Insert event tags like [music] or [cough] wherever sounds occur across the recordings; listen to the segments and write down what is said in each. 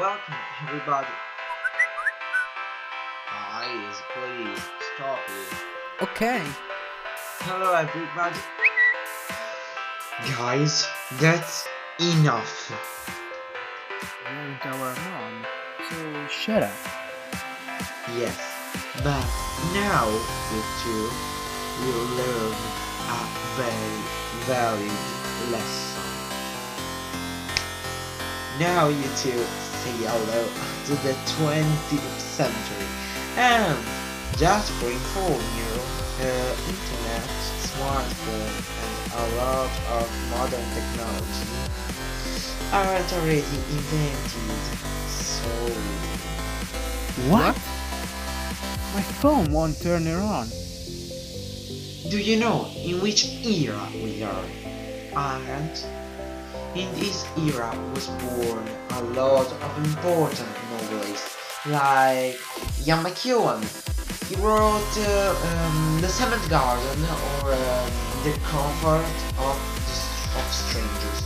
Welcome, everybody. Guys, please stop it. Okay. Hello, everybody. Guys, that's enough. You're our mom, so shut up. Yes, but now you two will learn a very valid lesson. Now you two say hello to the 20th century and just for inform you, uh, internet, smartphone and a lot of modern technology aren't already invented, so What? My phone won't turn on. Do you know in which era we are? And in this era was born a lot of important novelists like Ian McEwan. He wrote uh, um, The Cement Garden or um, The Comfort of, of Strangers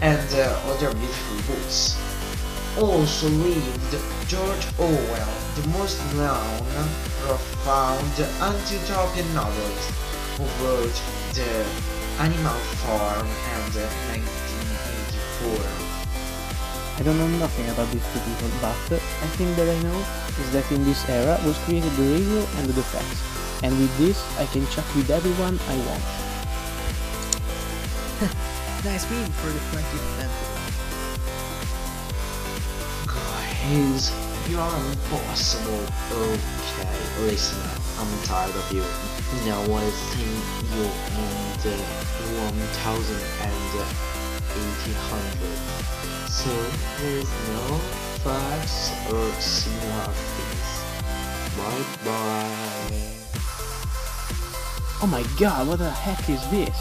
and uh, other beautiful books. Also lived George Orwell, the most known, profound anti-utopian novelist who wrote The Animal Farm and uh, 1984. I don't know nothing about these two people, but I think that I know is that in this era was created the radio and the fax, and with this I can chat with everyone I want. [laughs] nice meme for the 20th century. Guys, you are impossible. Okay, listen up. I'm tired of you. Now I think you in the 1000 and 1800. So there is no facts or similarities. Bye bye. Oh my god, what the heck is this?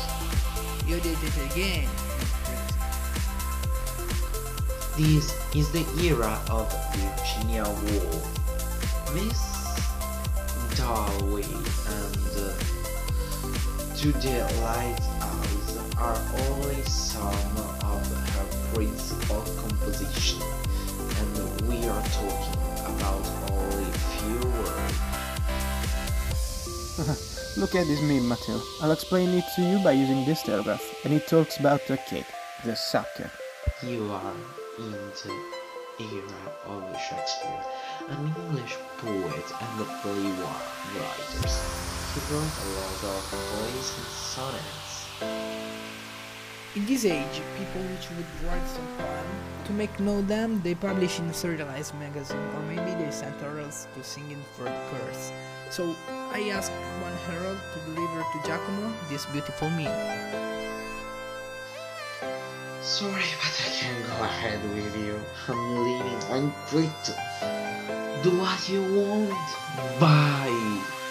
You did it again. This is the era of the Virginia Woolf. Mrs Dalloway and uh, To the Lighthouse are only some of her principal compositions, and we are talking about only few words. [laughs] Look at this meme, Matteo. I'll explain it to you by using this telegraph, and it talks about a kid, the sucker. You are in the era of Shakespeare, an English poet and a writers. He wrote a lot of plays and sonnets. In this age, people which would write some poem, to make know them, they publish in a serialized magazine, or maybe they sent heralds to sing in for the chorus. So I asked one herald to deliver to Giacomo this beautiful meme. Sorry, but I can't go ahead with you. I'm leaving. I'm quit. Do what you want. Bye.